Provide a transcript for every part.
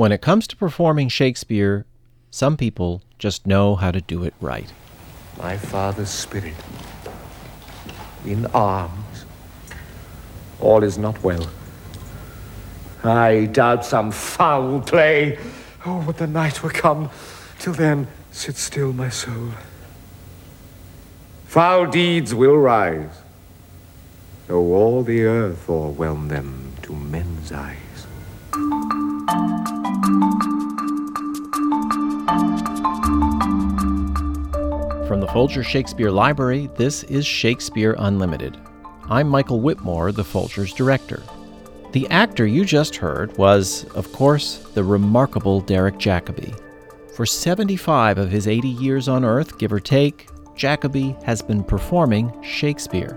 When it comes to performing Shakespeare, some people just know how to do it right. My father's spirit, in arms, all is not well. I doubt some foul play. Oh, would the night were come. Till then, sit still, my soul. Foul deeds will rise, though all the earth o'erwhelm them to men's eyes. From the Folger Shakespeare Library, this is Shakespeare Unlimited. I'm Michael Whitmore, the Folger's director. The actor you just heard was, of course, the remarkable Derek Jacobi. For 75 of his 80 years on Earth, give or take, Jacobi has been performing Shakespeare.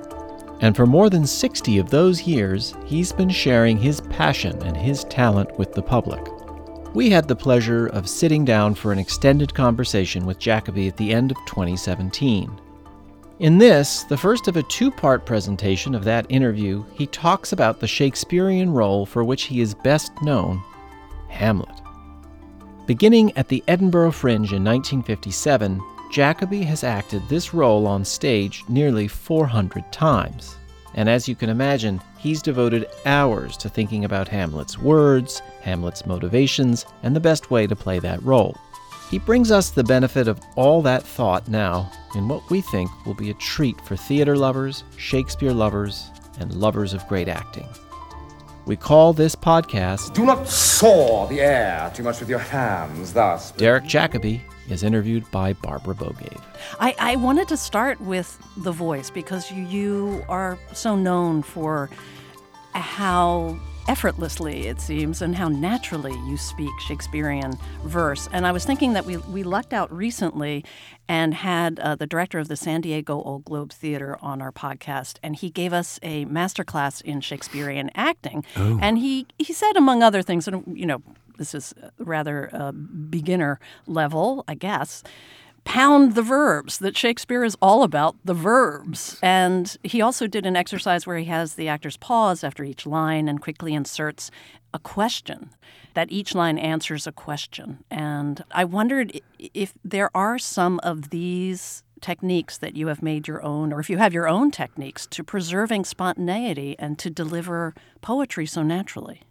And for more than 60 of those years, he's been sharing his passion and his talent with the public. We had the pleasure of sitting down for an extended conversation with Jacobi at the end of 2017. In this, the first of a two part presentation of that interview, he talks about the Shakespearean role for which he is best known Hamlet. Beginning at the Edinburgh Fringe in 1957, Jacobi has acted this role on stage nearly 400 times. And as you can imagine, he's devoted hours to thinking about Hamlet's words, Hamlet's motivations, and the best way to play that role. He brings us the benefit of all that thought now in what we think will be a treat for theater lovers, Shakespeare lovers, and lovers of great acting. We call this podcast Do not saw the air too much with your hands thus. Derek Jacobi is interviewed by Barbara Bogaev. I, I wanted to start with the voice because you, you are so known for how effortlessly, it seems, and how naturally you speak Shakespearean verse. And I was thinking that we, we lucked out recently and had uh, the director of the San Diego Old Globe Theater on our podcast, and he gave us a masterclass in Shakespearean acting. Oh. And he, he said, among other things, and you know, this is rather uh, beginner level, I guess pound the verbs, that Shakespeare is all about the verbs. And he also did an exercise where he has the actors pause after each line and quickly inserts a question, that each line answers a question. And I wondered if there are some of these techniques that you have made your own, or if you have your own techniques to preserving spontaneity and to deliver poetry so naturally.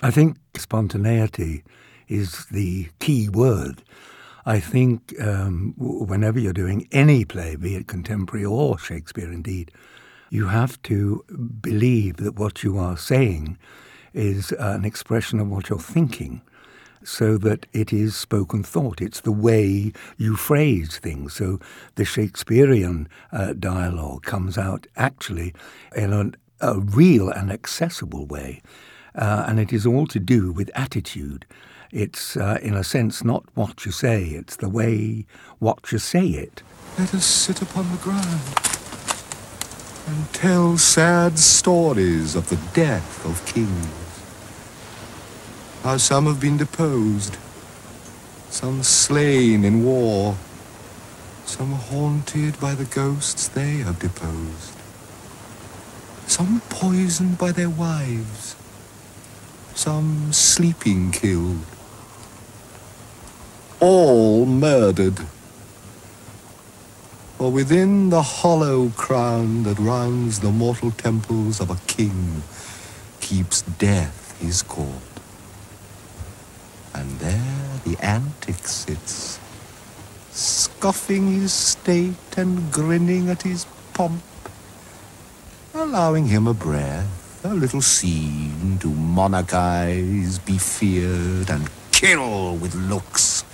I think spontaneity is the key word. I think um, whenever you're doing any play, be it contemporary or Shakespeare indeed, you have to believe that what you are saying is an expression of what you're thinking so that it is spoken thought. It's the way you phrase things. So the Shakespearean uh, dialogue comes out actually in a, a real and accessible way. Uh, and it is all to do with attitude. It's, uh, in a sense, not what you say, it's the way what you say it. Let us sit upon the ground and tell sad stories of the death of kings. How some have been deposed, some slain in war, some haunted by the ghosts they have deposed, some poisoned by their wives, some sleeping killed all murdered. For within the hollow crown that rounds the mortal temples of a king keeps death his court. And there the antic sits, scoffing his state and grinning at his pomp, allowing him a breath, a little scene to monarchize, be feared, and kill with looks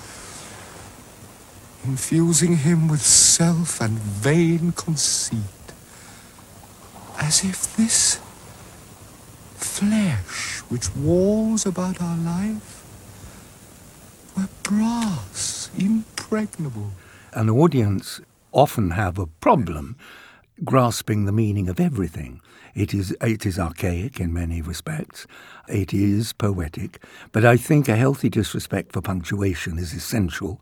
infusing him with self and vain conceit, as if this flesh which walls about our life were brass, impregnable. An audience often have a problem grasping the meaning of everything. It is, it is archaic in many respects. It is poetic. But I think a healthy disrespect for punctuation is essential.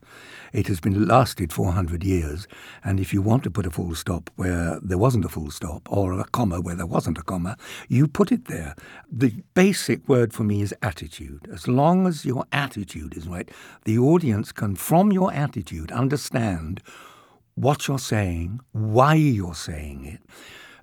It has been lasted 400 years. And if you want to put a full stop where there wasn't a full stop or a comma where there wasn't a comma, you put it there. The basic word for me is attitude. As long as your attitude is right, the audience can, from your attitude, understand what you're saying, why you're saying it.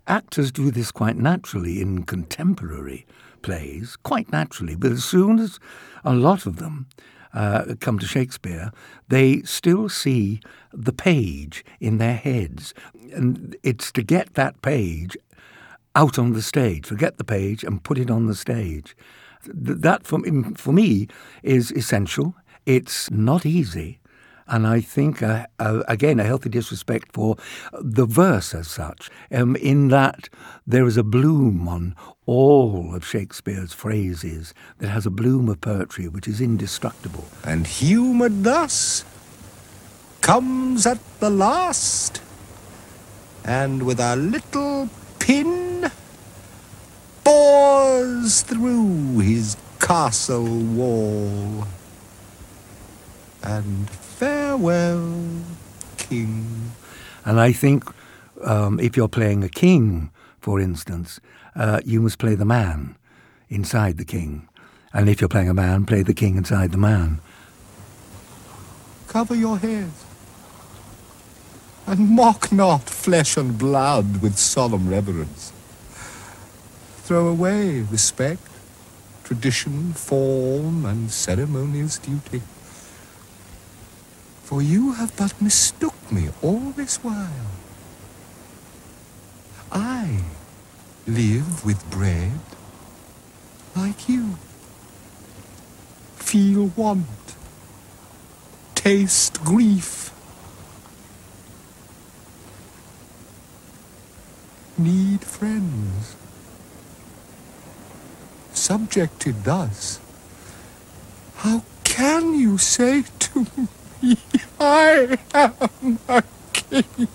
Actors do this quite naturally in contemporary plays, quite naturally, but as soon as a lot of them uh, come to Shakespeare, they still see the page in their heads. And it's to get that page out on the stage, forget the page and put it on the stage. That, for, for me, is essential. It's not easy. And I think, uh, uh, again, a healthy disrespect for the verse as such, um, in that there is a bloom on all of Shakespeare's phrases that has a bloom of poetry which is indestructible. And humoured thus comes at the last, and with a little pin bores through his castle wall. And farewell, king. And I think um, if you're playing a king, for instance, uh, you must play the man inside the king. And if you're playing a man, play the king inside the man. Cover your heads, and mock not flesh and blood with solemn reverence. Throw away respect, tradition, form, and ceremonious duty. For you have but mistook me all this while. I live with bread like you. Feel want, taste grief, need friends. Subjected thus, how can you say to me, I am a king?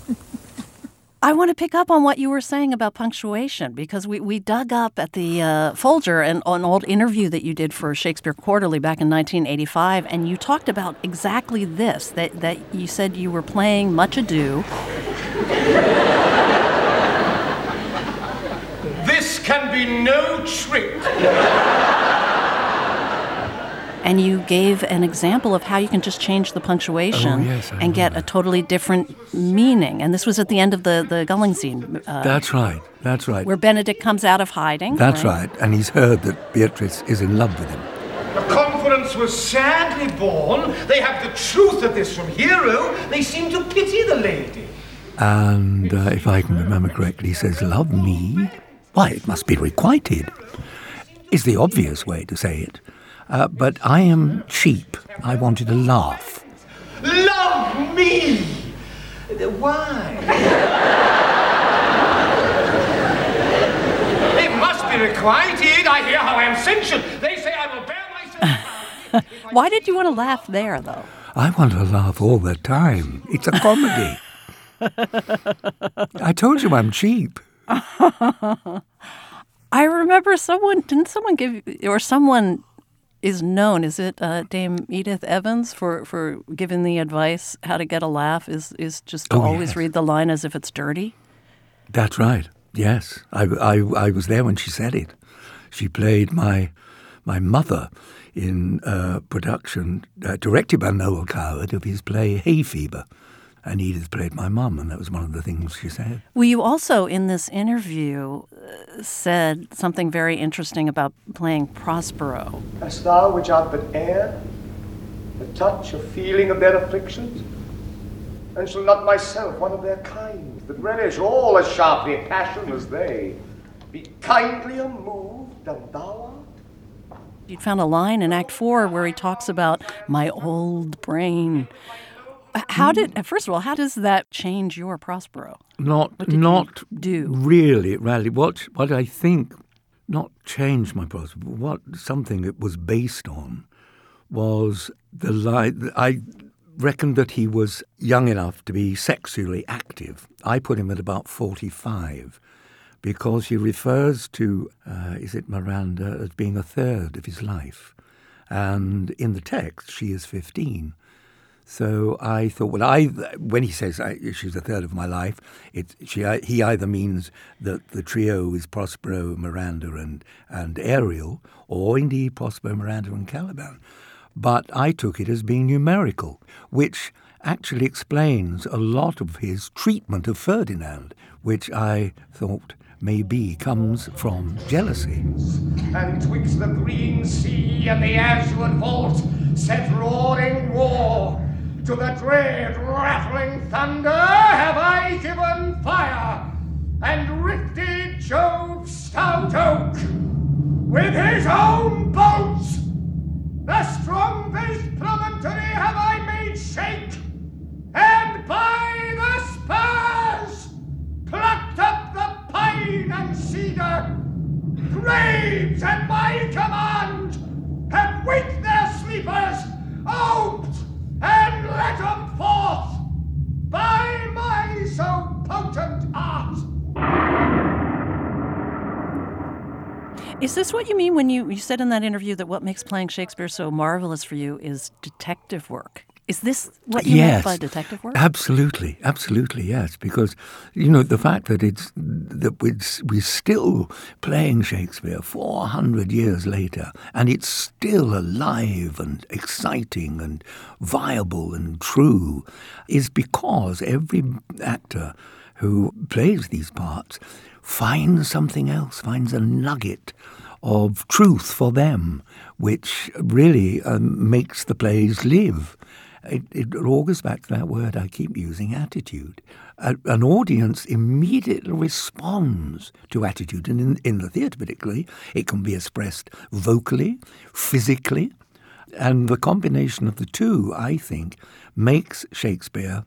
I want to pick up on what you were saying about punctuation because we, we dug up at the uh, Folger an, an old interview that you did for Shakespeare Quarterly back in 1985, and you talked about exactly this that, that you said you were playing Much Ado. This can be no trick. And you gave an example of how you can just change the punctuation Oh, yes, and get know a totally different meaning. And this was at the end of the, the gulling scene, uh, That's right. That's right. where Benedick comes out of hiding. That's right. And he's heard that Beatrice is in love with him. The conference was sadly born. They have the truth of this from Hero. They seem to pity the lady. And uh, if I can remember correctly, he says, Love me? Why, it must be requited, is the obvious way to say it. Uh, but I am cheap. I wanted a laugh. Love me! Why? it must be requited. I hear how I am censured. They say I will bear myself. Why did you want to laugh there, though? I want to laugh all the time. It's a comedy. I told you I'm cheap. I remember someone didn't someone give or someone is known is it uh, Dame Edith Evans for for giving the advice how to get a laugh is is just to Oh, always yes. read the line as if it's dirty. That's right. Yes, I, I, I was there when she said it. She played my my mother in a production uh, directed by Noel Coward of his play Hay Fever, and Edith played my mum, and that was one of the things she said. Well, you also in this interview uh, said something very interesting about playing Prospero. Hast thou which art but air, the touch of feeling of their afflictions? And shall not myself, one of their kind, that relish all as sharply passion as they, be kindlier moved than thou art? You found a line in Act Four where he talks about my old brain. How did first of all, how does that change your Prospero? Not not do? really, really. What what I think not change my Prospero. what something it was based on was the line. I reckoned that he was young enough to be sexually active. I put him at about 45 because he refers to, uh, is it Miranda, as being a third of his life. And in the text, she is 15. So I thought, well, I when he says I, she's a third of my life, it, she, he either means that the trio is Prospero, Miranda, and and Ariel, or indeed Prospero, Miranda, and Caliban. But I took it as being numerical, which actually explains a lot of his treatment of Ferdinand, which I thought maybe comes from jealousy. And twixt the green sea and the azure vault set roaring war. To the dread rattling thunder have I given fire, and rifted Jove's stout oak with his own bolts. The strong-faced promontory have I made shake, and by the spurs plucked up the pine and cedar. Graves at my command have waked their sleepers, oped and let them forth by my so potent art. Is this what you mean when you, you said in that interview that what makes playing Shakespeare so marvelous for you is detective work? Is this what you yes, meant by detective work? Absolutely, absolutely, yes. Because you know the fact that it's that we're, we're still playing Shakespeare four hundred years later, and it's still alive and exciting and viable and true, is because every actor who plays these parts finds something else, finds a nugget of truth for them, which really um, makes the plays live. It, it all goes back to that word I keep using, attitude. A, an audience immediately responds to attitude, and in, in the theatre particularly, it can be expressed vocally, physically, and the combination of the two, I think, makes Shakespeare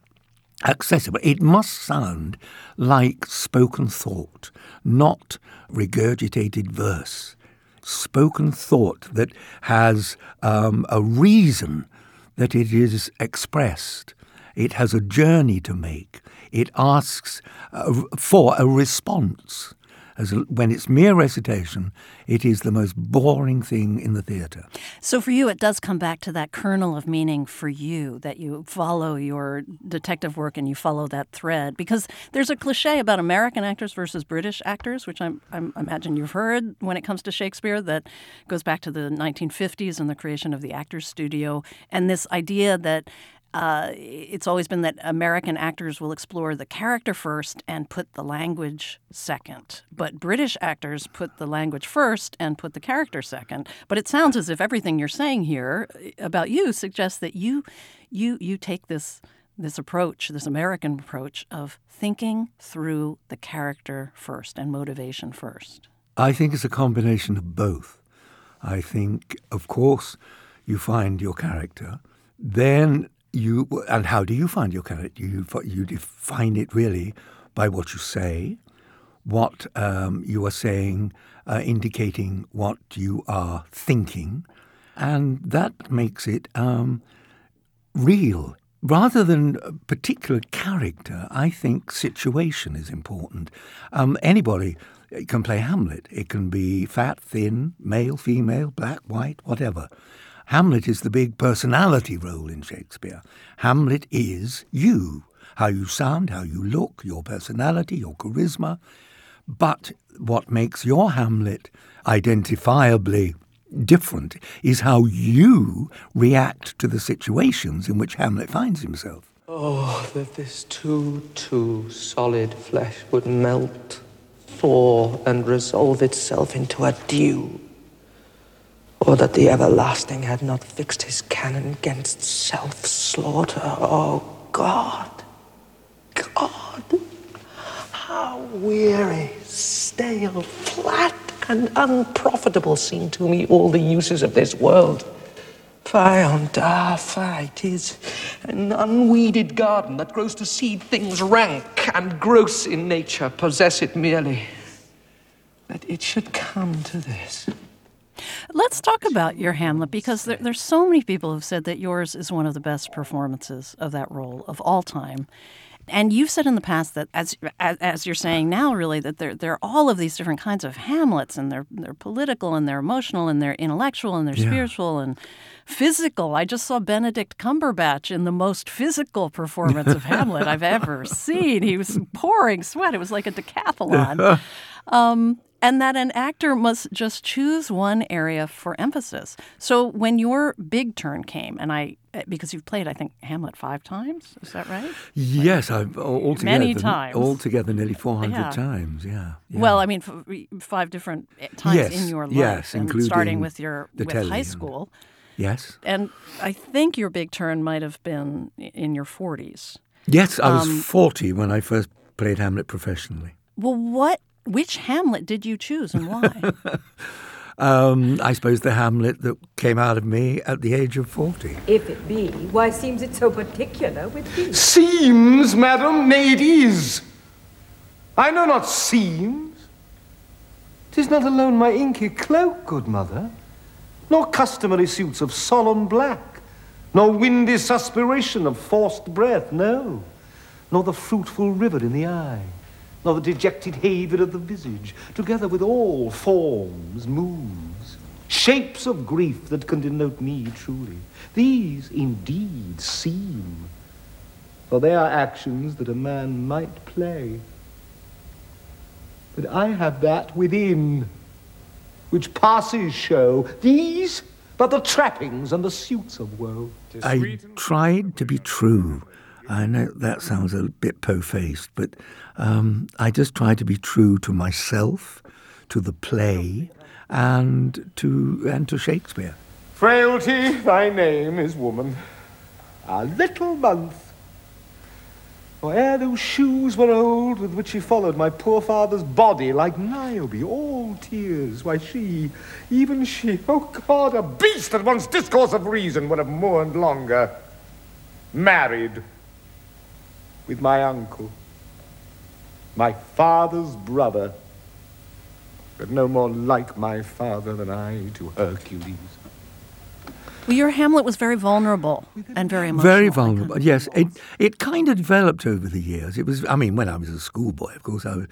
accessible. It must sound like spoken thought, not regurgitated verse. Spoken thought that has um, a reason that it is expressed. It has a journey to make. It asks uh, for a response. As when it's mere recitation, it is the most boring thing in the theatre. So for you, it does come back to that kernel of meaning for you that you follow your detective work and you follow that thread. Because there's a cliche about American actors versus British actors, which I'm, I'm, i imagine you've heard when it comes to Shakespeare, that goes back to the 1950s and the creation of the Actors Studio, and this idea that uh, it's always been that American actors will explore the character first and put the language second. But British actors put the language first and put the character second. But it sounds as if everything you're saying here uh, about you suggests that you you you take this this approach, this American approach of thinking through the character first and motivation first. I think it's a combination of both. I think, of course, you find your character. Then you and how do you find your character? You you define it really by what you say, what um, you are saying, uh, indicating what you are thinking, and that makes it um, real. Rather than a particular character, I think situation is important. Um, anybody can play Hamlet. It can be fat, thin, male, female, black, white, whatever. Hamlet is the big personality role in Shakespeare. Hamlet is you, how you sound, how you look, your personality, your charisma. But what makes your Hamlet identifiably different is how you react to the situations in which Hamlet finds himself. Oh, that this too, too solid flesh would melt, thaw, and resolve itself into a dew or that the everlasting had not fixed his canon against self slaughter. Oh, God, God, how weary, stale, flat, and unprofitable seem to me all the uses of this world. On da, fie, tis an unweeded garden that grows to seed things rank and gross in nature, possess it merely. That it should come to this. Let's talk about your Hamlet because there, there's so many people who've said that yours is one of the best performances of that role of all time. And you've said in the past that, as, as, as you're saying now, really, that there, there are all of these different kinds of Hamlets, and they're, they're political, and they're emotional, and they're intellectual, and they're Yeah. spiritual, and physical. I just saw Benedict Cumberbatch in the most physical performance of Hamlet I've ever seen. He was pouring sweat. It was like a decathlon. Um, and that an actor must just choose one area for emphasis. So when your big turn came, and I, eh, because you've played, I think, Hamlet five times, is that right? Yes, I've altogether Many times. altogether nearly four hundred Yeah. times. Yeah, yeah. Well, I mean, f- five different eh, times Yes, in your life, yes, including starting with your with telly high school. yes, And I think your big turn might have been in your 40s. yes. I was Um, forty when I first played Hamlet professionally. Well, what, which Hamlet did you choose and why? Um, I suppose the Hamlet that came out of me at the age of forty. If it be, why seems it so particular with thee? Seems, madam, nay, it is. I know not seems. Tis not alone my inky cloak, good mother, nor customary suits of solemn black, nor windy suspiration of forced breath, no, nor the fruitful river in the eye, nor the dejected haven of the visage, together with all forms, moods, shapes of grief that can denote me truly. These indeed seem for they are actions that a man might play. But I have that within, which passes show, these but the trappings and the suits of woe. I tried to be true. I know that sounds a bit po-faced, but um, I just try to be true to myself, to the play, and to and to Shakespeare. Frailty, thy name is woman. A little month. For ere those shoes were old with which she followed my poor father's body like Niobe, all tears, why she, even she, oh God, a beast that once discourse of reason would have mourned longer, married with my uncle, my father's brother, but no more like my father than I to Hercules. well, your Hamlet was very vulnerable and very emotional. Very vulnerable. Yes, it it kind of developed over the years. It was. I mean, when I was a schoolboy, of course, I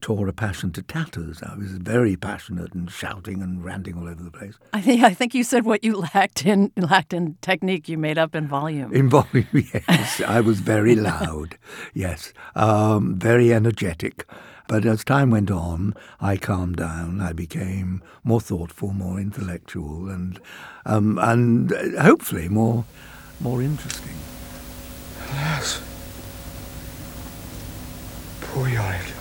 tore a passion to tatters. I was very passionate and shouting and ranting all over the place. I think I think you said what you lacked in lacked in technique, you made up in volume. In volume, yes, I was very loud. Yes, um, very energetic. But as time went on, I calmed down. I became more thoughtful, more intellectual, and um, and uh, hopefully more more interesting. Alas, poor Yorick.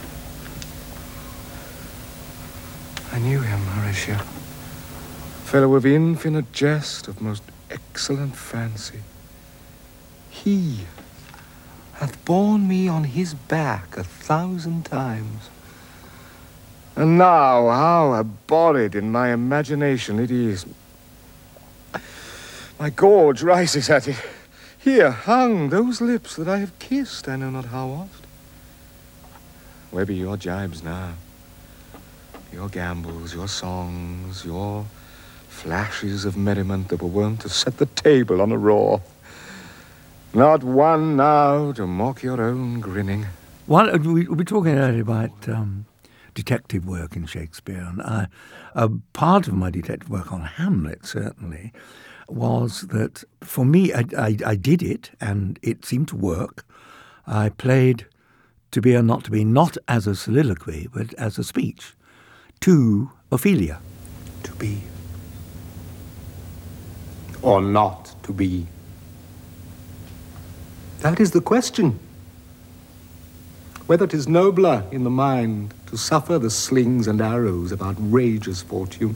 I knew him, Horatio. Fellow of infinite jest, of most excellent fancy. He hath borne me on his back a thousand times. And now, how abhorred in my imagination it is. My gorge rises at it. Here hung those lips that I have kissed, I know not how oft. Where be your jibes now? Your gambols, your songs, your flashes of merriment that were wont to set the table on a roar. Not one now to mock your own grinning. One, uh, we we were talking earlier about um, detective work in Shakespeare, and I, a part of my detective work on Hamlet certainly was that for me, I, I, I did it, and it seemed to work. I played to be or not to be, not as a soliloquy, but as a speech to Ophelia. To be. Or not to be. That is the question. Whether it is nobler in the mind to suffer the slings and arrows of outrageous fortune,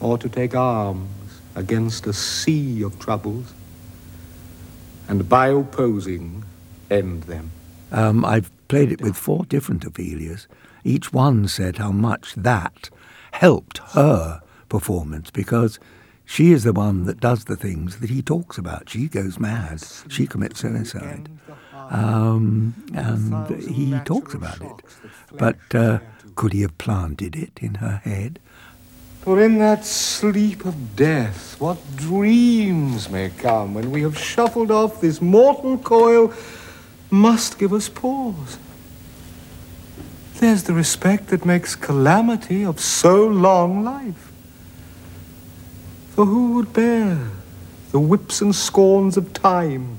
or to take arms against a sea of troubles, and by opposing end them. Um, I've played it with four different Ophelias. Each one said how much that helped her performance because she is the one that does the things that he talks about. She goes mad. She commits suicide. Um, and he talks about it. But uh, could he have planted it in her head? For in that sleep of death, what dreams may come when we have shuffled off this mortal coil must give us pause. There's the respect that makes calamity of so long life. For who would bear the whips and scorns of time,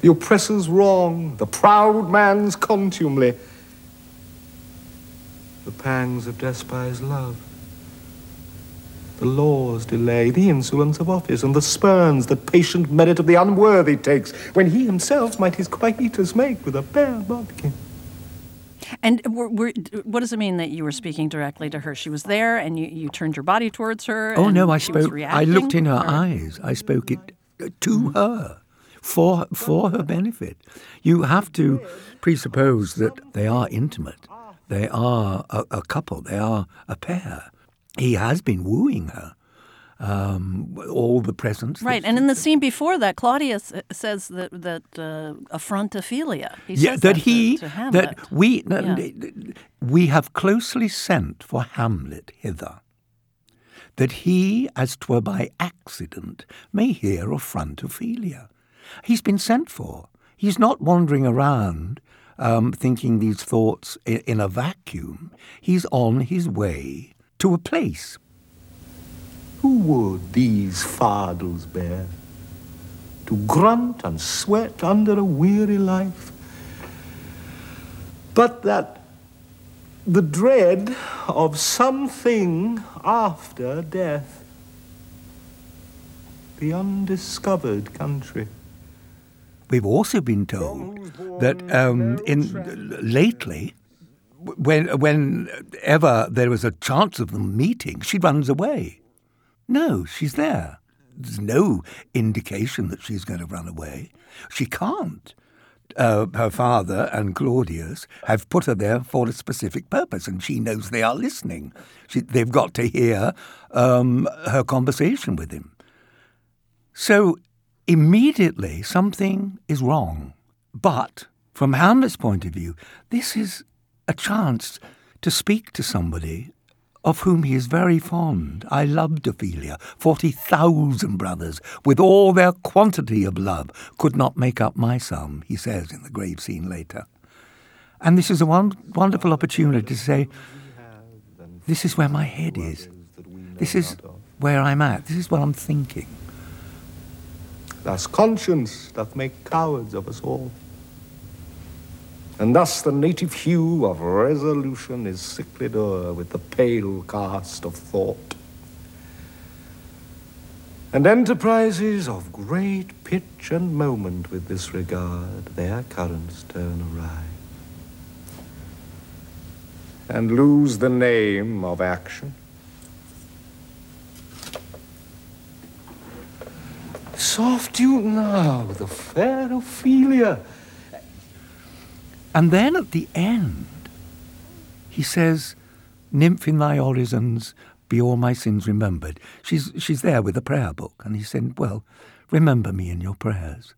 the oppressor's wrong, the proud man's contumely, the pangs of despised love? The law's delay, the insolence of office, and the spurns that patient merit of the unworthy takes, when he himself might his quietus make with a bare bodkin. And were, were, what does it mean that you were speaking directly to her? She was there, and you, you turned your body towards her. Oh no, I spoke. I looked in her or- eyes. I spoke it uh, to her, for for her benefit. You have to presuppose that they are intimate. They are a, a couple. They are a pair. He has been wooing her. Um, all the presents. Right, and in the scene before that, Claudius says that that uh, affront Ophelia. He yeah, says that to- he to, Hamlet. that we that Yeah. we have closely sent for Hamlet hither, that he, as 'twere by accident, may hear affront Ophelia. He's been sent for. He's not wandering around um, thinking these thoughts in a vacuum. He's on his way to a place. Who would these fardels bear? To grunt and sweat under a weary life? But that the dread of something after death, the undiscovered country. We've also been told that um, in lately, when whenever there was a chance of them meeting, she runs away. No, she's there. There's no indication that she's going to run away. She can't. Uh, her father and Claudius have put her there for a specific purpose, and she knows they are listening. She, they've got to hear um, her conversation with him. So immediately something is wrong. But from Hamlet's point of view, this is a chance to speak to somebody of whom he is very fond. I loved Ophelia. Forty thousand brothers, with all their quantity of love, could not make up my sum, he says in the grave scene later. And this is a won- wonderful opportunity to say, this is where my head is. This is where I'm at. This is what I'm thinking. Thus conscience doth make cowards of us all. And thus the native hue of resolution is sicklied o'er with the pale cast of thought. And enterprises of great pitch and moment with this regard, their currents turn awry. And lose the name of action. Soft you now, the fair Ophelia. And then at the end, he says, Nymph in thy orisons, be all my sins remembered. She's, she's there with a prayer book, and he said, Well, remember me in your prayers.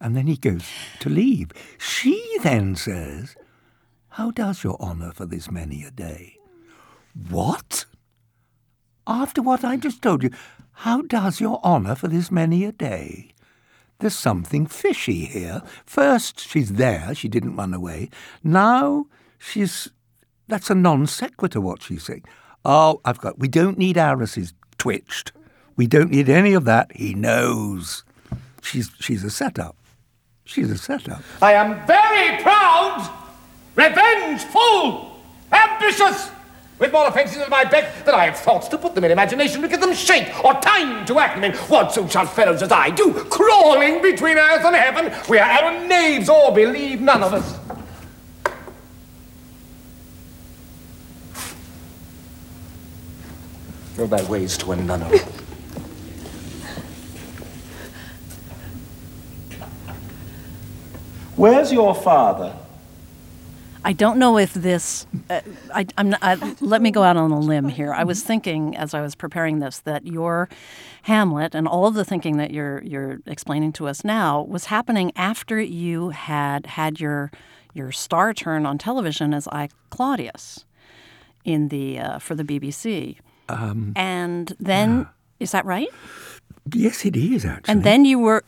And then he goes to leave. She then says, How does your honour for this many a day? What? After what I just told you, how does your honour for this many a day? There's something fishy here. First, she's there, she didn't run away. Now, she's. That's a non sequitur, what she's saying. Oh, I've got. We don't need Arises twitched. We don't need any of that. He knows. She's, she's a setup. She's a setup. I am very proud, revengeful, ambitious, with more offences at my beck than I have thoughts to put them in imagination to give them shape or time to act them in. What so shall fellows as I do, crawling between earth and heaven? We are errant knaves, or believe none of us. Go thy ways to a nunnery. Where's your father? I don't know if this. Uh, I, I'm not, I, let me go out on a limb here. I was thinking as I was preparing this that your Hamlet and all of the thinking that you're you're explaining to us now was happening after you had had your your star turn on television as I Claudius in the uh, for the BBC. and then is that right? Yes, it is actually. And then you were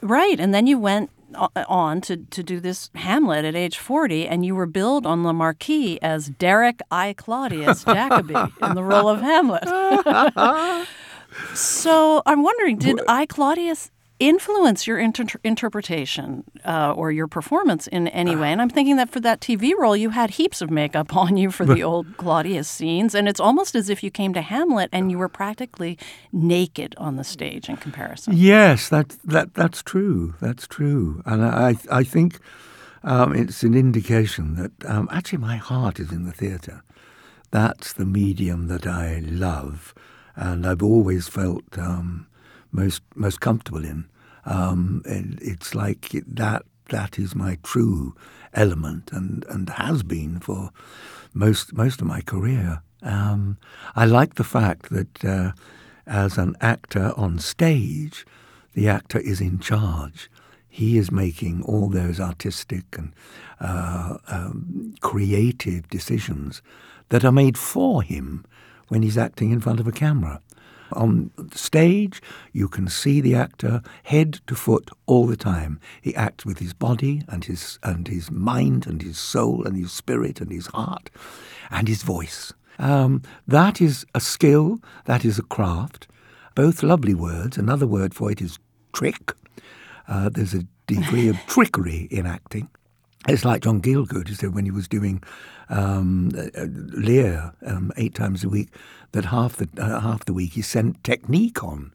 right, and then you went Uh, on to, to do this Hamlet at age 40, and you were billed on the marquee as Derek I. Claudius Jacobi in the role of Hamlet. so I'm wondering, did I. Claudius influence your inter- interpretation uh, or your performance in any way? And I'm thinking that for that TV role, you had heaps of makeup on you for the old Claudius scenes, and it's almost as if you came to Hamlet and you were practically naked on the stage in comparison. Yes, that that that's true. That's true, and I I think um, it's an indication that um, actually my heart is in the theatre. That's the medium that I love, and I've always felt um, most most comfortable in. Um, it's like that that is my true element, and, and has been for most most of my career. Um, I like the fact that uh, as an actor on stage, the actor is in charge. He is making all those artistic and uh, um, creative decisions that are made for him when he's acting in front of a camera. On stage, you can see the actor head to foot all the time. He acts with his body and his and his mind and his soul and his spirit and his heart and his voice. Um, that is a skill. That is a craft. Both lovely words. Another word for it is trick. Uh, there's a degree of trickery in acting. It's like John Gielgud who said when he was doing um, uh, Lear um, eight times a week that half the uh, half the week he sent technique on.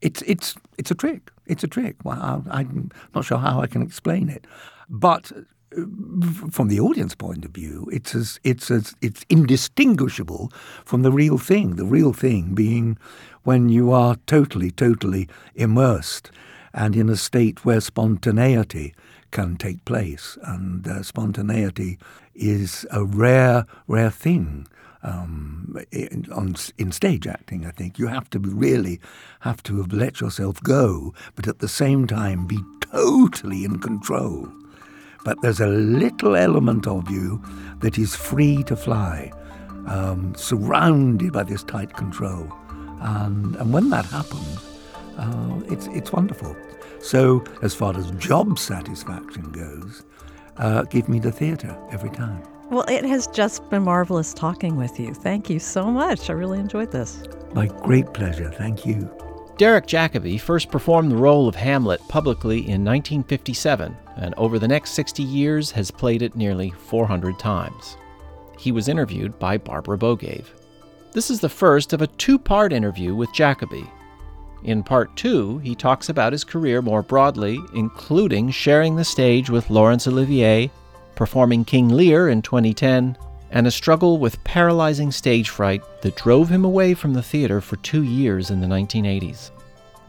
It's it's it's a trick. It's a trick. Well, I, I'm not sure how I can explain it, but uh, from the audience point of view, it's as it's as it's indistinguishable from the real thing. The real thing being when you are totally, totally immersed and in a state where spontaneity can take place, and uh, spontaneity is a rare, rare thing. Um, in, on, in stage acting, I think you have to be really have to have let yourself go, but at the same time be totally in control but there's a little element of you that is free to fly, um, surrounded by this tight control. And, and when that happens, uh, it's, it's wonderful. So, as far as job satisfaction goes, uh, give me the theatre every time. Well, it has just been marvelous talking with you. Thank you so much. I really enjoyed this. My great pleasure. Thank you. Derek Jacobi first performed the role of Hamlet publicly in 1957, and over the next 60 years has played it nearly 400 times. He was interviewed by Barbara Bogaev. This is the first of a two part interview with Jacobi. In part two, he talks about his career more broadly, including sharing the stage with Laurence Olivier, performing King Lear in 2010, and a struggle with paralyzing stage fright that drove him away from the theater for two years in the 1980s.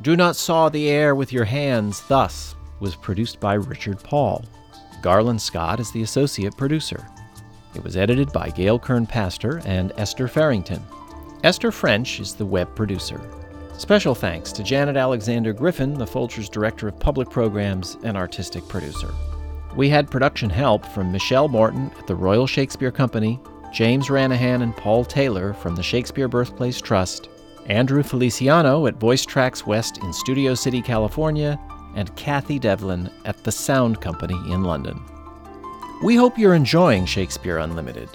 Do Not Saw the Air with Your Hands Thus was produced by Richard Paul. Garland Scott is the associate producer. It was edited by Gail Kern Paster and Esther Ferington. Esther French is the web producer. Special thanks to Janet Alexander Griffin, the Folgers Director of Public Programs and Artistic Producer. We had production help from Michelle Morton at the Royal Shakespeare Company, James Ranahan and Paul Taylor from the Shakespeare Birthplace Trust, Andrew Feliciano at Voice Tracks West in Studio City, California, and Kathy Devlin at the Sound Company in London. We hope you're enjoying Shakespeare Unlimited.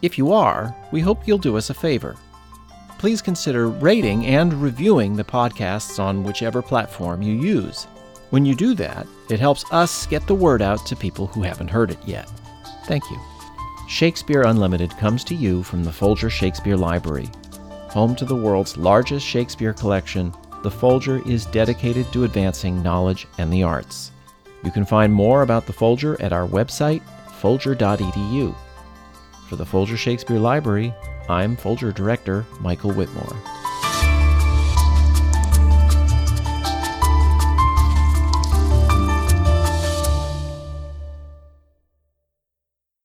If you are, we hope you'll do us a favor. Please consider rating and reviewing the podcasts on whichever platform you use. When you do that, it helps us get the word out to people who haven't heard it yet. Thank you. Shakespeare Unlimited comes to you from the Folger Shakespeare Library. Home to the world's largest Shakespeare collection, the Folger is dedicated to advancing knowledge and the arts. You can find more about the Folger at our website, folger.edu. For the Folger Shakespeare Library, I'm Folger Director Michael Whitmore.